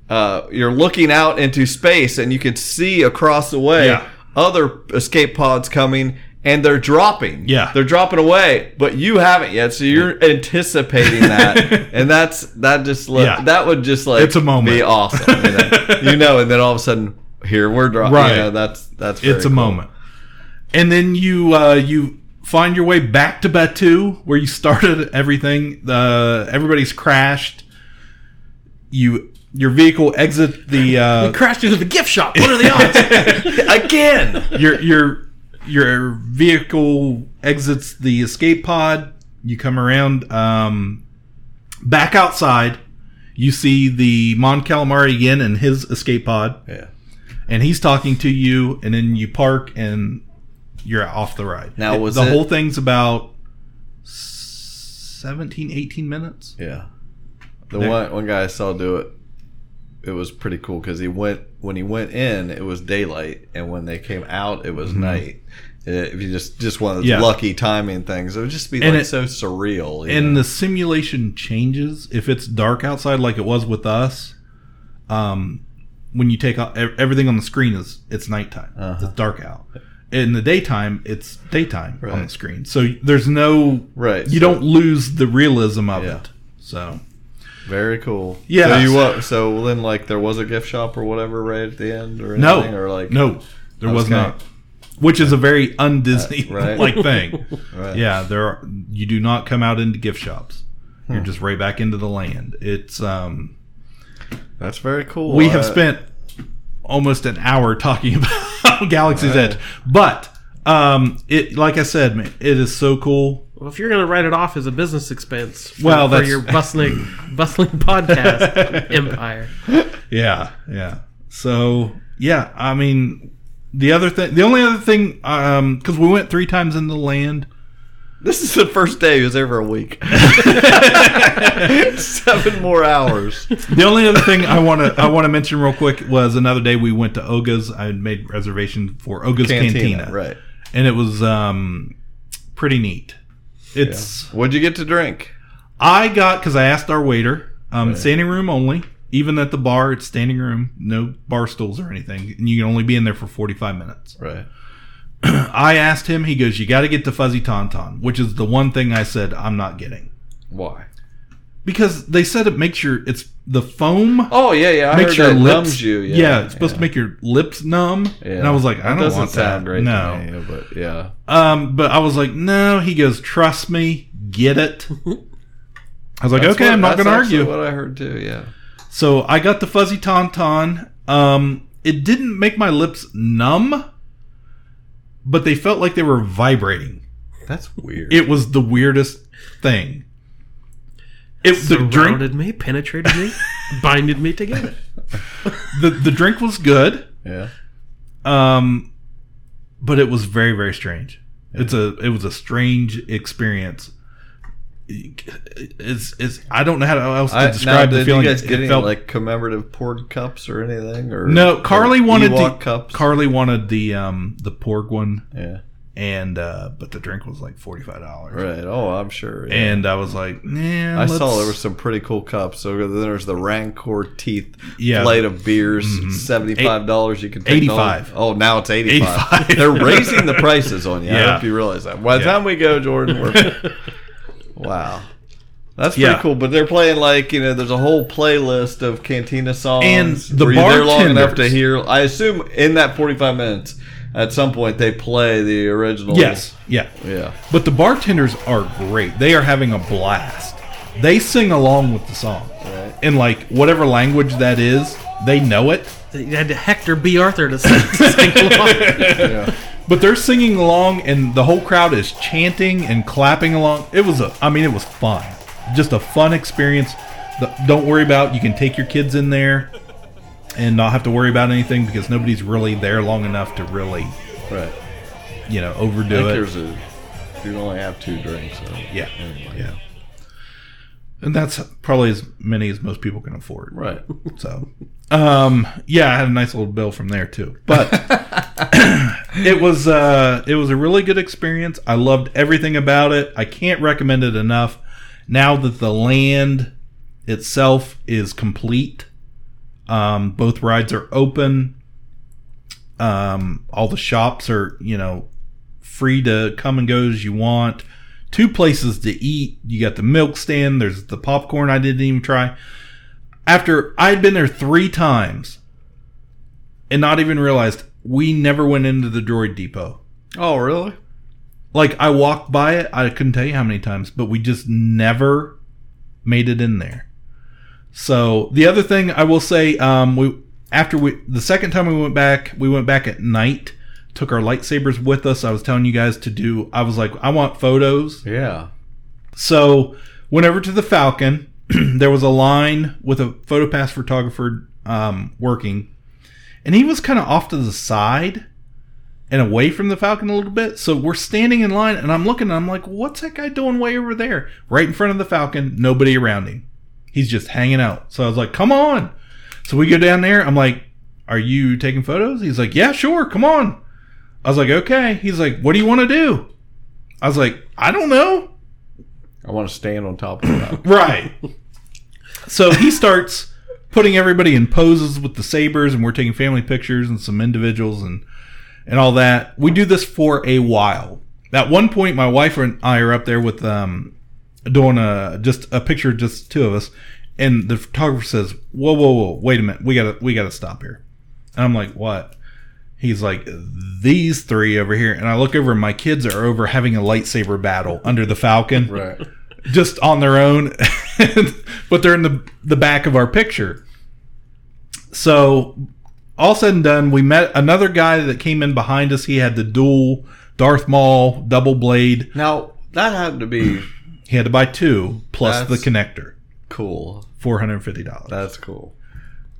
uh, you're looking out into space and you can see across the way Yeah. other escape pods coming and they're dropping. Yeah. They're dropping away, but you haven't yet. So you're anticipating that. and that's that just Yeah. that would just like It's a moment. be awesome. You know, and then all of a sudden here we're dropping. Right. You know, that's that's very it's a cool. moment. And then you uh, you find your way back to Batuu where you started everything. Uh, everybody's crashed. You your vehicle exit the uh, Crashed into the gift shop. What are the odds? Again. your your your vehicle exits the escape pod. You come around um, back outside. You see the Mon Calamari again in his escape pod, Yeah. And he's talking to you. And then you park and you're off the ride. Now, was the it- whole thing's about 17, 18 minutes? Yeah. The There- one one guy I saw do it, it was pretty cool because he went when he went in, it was daylight, and when they came out, it was night. Uh, If you just just one of those Mm-hmm. Yeah. lucky timing things, it would just be And like it- so surreal. you and know? the simulation changes if it's dark outside like it was with us um when you take out everything on the screen is it's nighttime Uh-huh. it's dark out in the daytime it's daytime on the screen so there's no Right, you so- don't lose the realism of Yeah. it so very cool. Yeah. So you what? So then, like, there was a gift shop or whatever right at the end, or no or like no there was kinda- not which is a very un-disney right. like thing Right. yeah there are you do not come out into gift shops you're Hmm. just right back into the land it's um That's very cool. we have Uh, spent almost an hour talking about Galaxy's Right. Edge, but um, it like I said, man, it is so cool. well, if you're going to write it off as a business expense for, Well, for that's- your bustling, bustling podcast empire. Yeah, yeah. So yeah, I mean, the other thing, the only other thing, um, because we went three times in the land. This is the first day. It was there for a week. Seven more hours. The only other thing I want to I want to mention real quick was another day we went to Oga's. I had made reservation for Oga's Cantina, Right. and it was um pretty neat. It's What'd you get to drink? I got because I asked our waiter, um, standing room only. Even at the bar, it's standing room, no bar stools or anything, and you can only be in there for forty five minutes. Right. I asked him, he goes, "You got to get the fuzzy tauntaun," which is the one thing I said I'm not getting Why? because they said it makes your it's the foam Oh yeah, yeah. I makes heard your lips numbs you. Yeah, Yeah, it's supposed yeah. to make your lips numb, Yeah. and I was like, I don't want that. great. no, me, but yeah. um, but I was like, no. He goes, trust me, get it. I was like, That's okay, what- I'm not going to argue. What I heard too. Yeah. So I got the fuzzy tauntaun. Um, it didn't make my lips numb, but they felt like they were vibrating. That's weird. It was the weirdest thing. It the drink Surrounded me, penetrated me, binded me together. the, the drink was good, yeah. um, but it was very very strange. It's a it was a strange experience. It's, it's I don't know how else to I, now, describe the feeling. you guys It get any felt- like commemorative poured cups or anything? Or no, Carly or wanted Ewok the cups. Carly wanted the um the porg one. yeah. and uh but the drink was like forty five dollars. Right. Oh, I'm sure. yeah. And I was like, nah. I saw there were some pretty cool cups. So then there's the Rancor Teeth Yeah. Mm-hmm. plate of beers, seventy five dollars. You can take 85. those. Oh, now it's eighty five. 85. They're raising the prices on you. I Yeah. hope you realize that. By the Yeah. time we go, Jordan, we're wow. That's pretty Yeah. cool, but they're playing like you know. There's a whole playlist of Cantina songs, And the Were you there long enough to hear? I assume in that 45 minutes, at some point they play the original. Yes, yeah. yeah, But the bartenders are great. They are having a blast. They sing along with the song. Right. In like whatever language that is, they know it. You had to Hector B. Arthur to sing, to sing along. yeah. But they're singing along and the whole crowd is chanting and clapping along. It was a I mean it was fun. Just a fun experience. The- Don't worry about you can take your kids in there and not have to worry about anything because nobody's really there long enough to really, right. you know, I overdo think it. there's a. You only have two drinks. So. Yeah, Anyway. yeah. And that's probably as many as most people can afford. Right. So, um, yeah, I had a nice little bill from there too. But it was uh, it was a really good experience. I loved everything about it. I can't recommend it enough. Now that the land itself is complete, um, both rides are open. Um, all the shops are you know free to come and go as you want. Two places to eat. You got the milk stand. There's the popcorn I didn't even try after I'd been there three times and not even realized we never went into the droid depot. Oh, really? Like I walked by it, I couldn't tell you how many times, but we just never made it in there. So the other thing I will say, um, we after we the second time we went back, we went back at night, took our lightsabers with us. I was telling you guys to do. I was like, I want photos. Yeah. So went over to the Falcon. there was a line with a photopass photographer um, working, and he was kind of off to the side and away from the Falcon a little bit. So we're standing in line, and I'm looking, and I'm like, "What's that guy doing way over there, right in front of the Falcon? Nobody around him. He's just hanging out." So I was like, "Come on!" So we go down there. I'm like, "Are you taking photos?" He's like, "Yeah, sure. Come on." I was like, "Okay." He's like, "What do you want to do?" I was like, "I don't know." I want to stand on top of that. Right. so he starts putting everybody in poses with the sabers, and we're taking family pictures and some individuals and and all that. We do this for a while. At one point, my wife and I are up there with um doing a just a picture, of just two of us, and the photographer says, "Whoa, whoa, whoa! Wait a minute, we gotta we gotta stop here." And I'm like, "What?" He's like, "These three over here," and I look over, and my kids are over having a lightsaber battle under the Falcon right. just on their own, but they're in the the back of our picture. So, all said and done, we met another guy that came in behind us. He had the dual Darth Maul double blade. Now that had to be He had to buy two plus the connector, cool. four hundred fifty dollars. That's cool.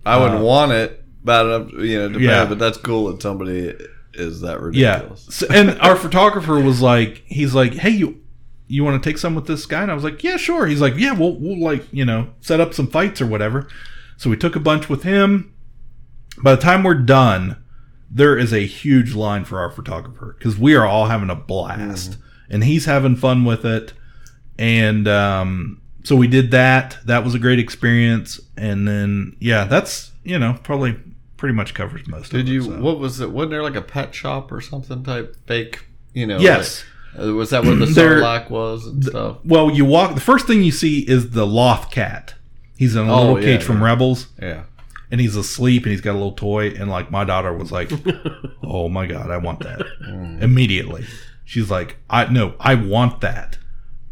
I would uh, want it, but uh, you know, Yeah. but that's cool that somebody is that Yeah, ridiculous. So- and our photographer was like, he's like, hey, you. You want to take some with this guy? And I was like, yeah, sure. He's like, yeah, we'll, we'll like, you know, set up some fights or whatever. So we took a bunch with him. By the time we're done, there is a huge line for our photographer because we are all having a blast and he's having fun with it. And um, so we did that. That was a great experience. And then, yeah, that's, you know, probably pretty much covers most of Did you? so. What was it? Wasn't there like a pet shop or something type fake? You know? Yes. like- uh, was that where the Sarlacc was and stuff? Well, you walk. The first thing you see is the Loth cat. He's in a Oh, little yeah, cage from yeah. Rebels, Yeah. and he's asleep, and he's got a little toy. And like my daughter was like, "Oh my god, I want that!" Immediately, she's like, "I no, I want that.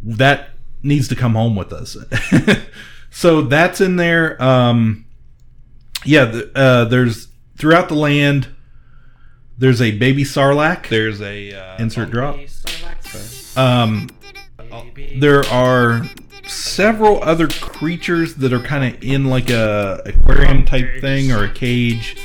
That needs to come home with us." so that's in there. Um, yeah, the, uh, there's throughout the land. There's a baby sarlacc. There's a uh, insert drop. Um, there are several other creatures that are kind of in like a aquarium type thing or a cage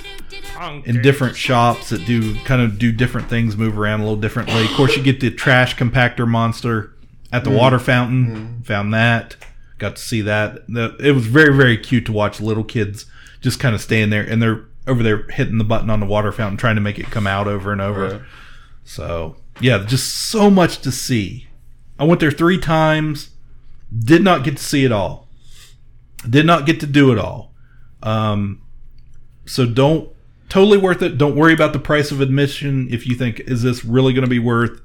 in different shops that do kind of do different things, move around a little differently. Of course, you get the trash compactor monster at the water fountain. Found that. Got to see that. It was very very cute to watch little kids just kind of staying there and they're over there hitting the button on the water fountain trying to make it come out over and over. Right. So yeah, just so much to see. I went there three times. Did not get to see it all. Did not get to do it all. Um, so don't totally worth it. Don't worry about the price of admission. If you think is this really going to be worth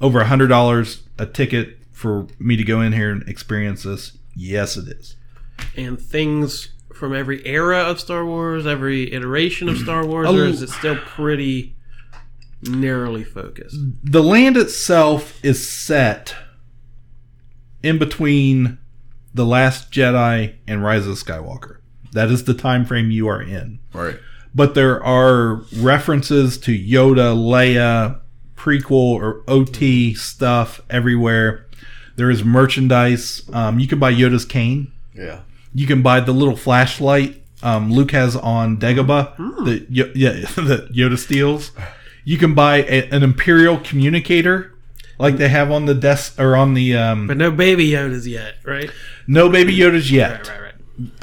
over a hundred dollars a ticket for me to go in here and experience this? Yes, it is. and things from every era of Star Wars, every iteration of Star Wars, or is it still pretty narrowly focused? the land itself is set in between the last jedi and rise of skywalker that is the time frame you are in Right. but there are references to yoda leia prequel or ot stuff everywhere there is merchandise um, you can buy yoda's cane Yeah. You can buy the little flashlight um, Luke has on Dagobah that Yo- yeah that Yoda steals. You can buy a, an Imperial communicator like they have on the desk or on the um, But no baby Yodas yet, right? no baby Yodas yet. Right, right,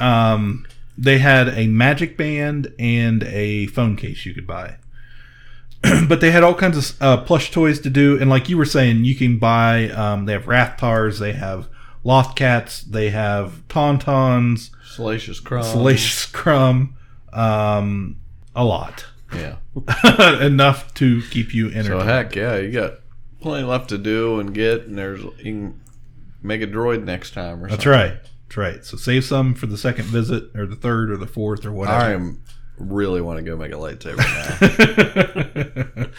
right. Um, they had a magic band and a phone case you could buy. but they had all kinds of uh, plush toys to do, and like you were saying, you can buy. Um, they have Rathtars, they have Loth Cats, they have Tauntauns, Salacious Crumb. Salacious Crumb, um, a lot, Yeah. enough to keep you entertained. So heck yeah, you got plenty left to do and get, and there's you can make a droid next time or That's something. right. That's right. So save some for the second visit, or the third, or the fourth, or whatever. I am really want to go make a lightsaber now.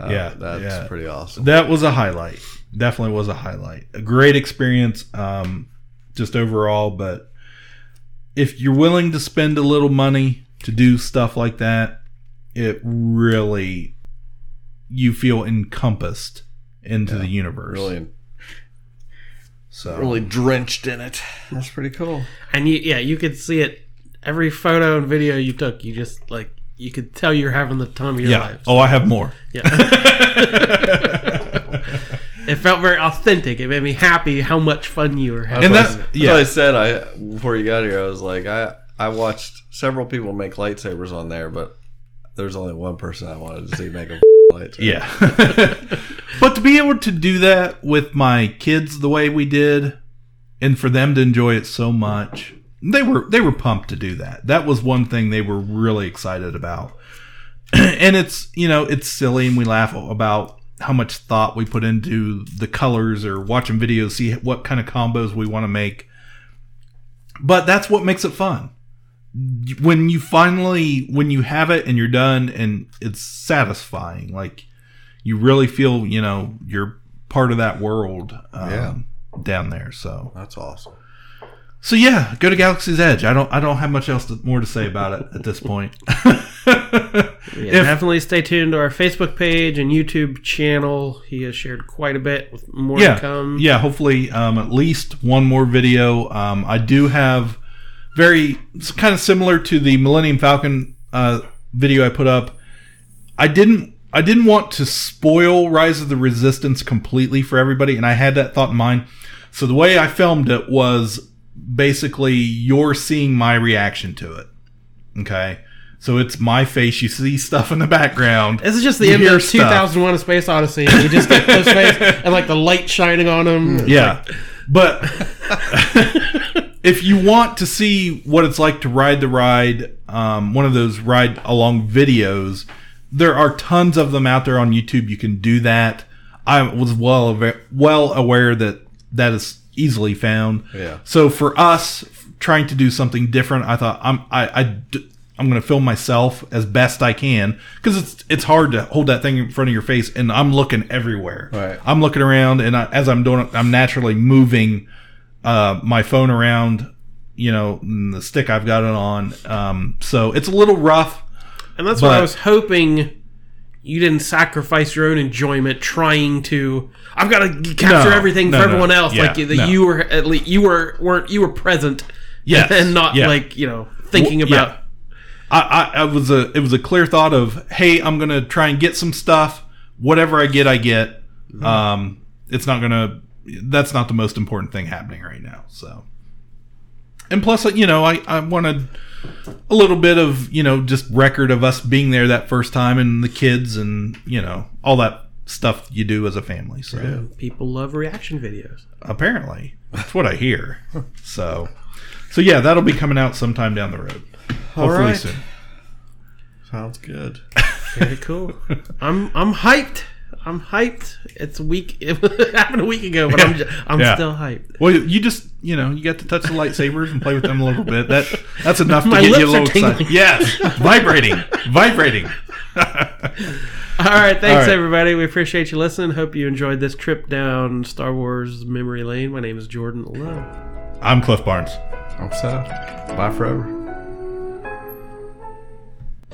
Uh, yeah, that's yeah. pretty awesome. That was a highlight. Definitely was a highlight. A great experience, um, just overall. But if you're willing to spend a little money to do stuff like that, it really you feel encompassed into the universe. Really, so really drenched in it. That's pretty cool. And you, yeah, you could see it. Every photo and video you took, you just like you could tell you're having the time of your yeah. life. Oh, I have more. Yeah. it felt very authentic. It made me happy how much fun you were having. And That's that's what I- yeah. that's what I said I before you got here. I was like, I I watched several people make lightsabers on there, but there's only one person I wanted to see make a lightsaber. Yeah. but to be able to do that with my kids the way we did and for them to enjoy it so much, they were they were pumped to do that. That was one thing they were really excited about. and it's, you know, it's silly and we laugh about how much thought we put into the colors or watching videos see what kind of combos we want to make. But that's what makes it fun when you finally when you have it and you're done and it's satisfying like you really feel you know you're part of that world um, Yeah. down there so That's awesome. So yeah go to galaxy's edge. I don't i don't have much else to, more to say about it at this point. Yeah, If- definitely stay tuned to our Facebook page and YouTube channel. He has shared quite a bit with more yeah to come. yeah hopefully um, at least one more video. Um, i do have very it's kind of similar to the millennium falcon uh, video i put up. I didn't i didn't want to spoil rise of the resistance completely for everybody and i had that thought in mind. So the way i filmed it was basically you're seeing my reaction to it okay so it's my face you see stuff in the background This is just the end of 2001: A Space Odyssey. You just get close face and like the light shining on him. Yeah. But if you want to see what it's like to ride the ride, um, one of those ride along videos, there are tons of them out there on YouTube. You can do that. I was well aware, well aware that that is easily found. Yeah. So for us trying to do something different, I thought I'm I, I d- I'm going to film myself as best I can because it's it's hard to hold that thing in front of your face and I'm looking everywhere. Right. I'm looking around and I, as I'm doing it, I'm naturally moving uh, my phone around. You know, the stick I've got it on. Um, so it's a little rough. And that's what I was hoping you didn't sacrifice your own enjoyment trying to. I've got to capture No, everything no, for no. everyone else. Yeah, like that, you were at least you were weren't you were present. Yes, and not yeah. like you know thinking Well, about. yeah. I, I, I was a it was a clear thought of hey I'm gonna try and get some stuff whatever I get I get um it's not gonna that's not the most important thing happening right now so and plus you know I I wanted a little bit of you know just record of us being there that first time and the kids and you know all that stuff you do as a family so People love reaction videos. apparently that's what I hear so so yeah that'll be coming out sometime down the road hopefully right. soon. Sounds good. Very cool. I'm I'm hyped. I'm hyped. It's a week. It happened a week ago, but I'm ju- I'm Yeah. still hyped. Well, you just you know you got to touch the lightsabers and play with them a little bit. That that's enough to My get you a lips are little excited. Yes, vibrating, vibrating. All right, thanks All right. everybody. We appreciate you listening. Hope you enjoyed this trip down Star Wars memory lane. My name is Jordan Lowe. I'm Cliff Barnes. I'm so. Bye forever.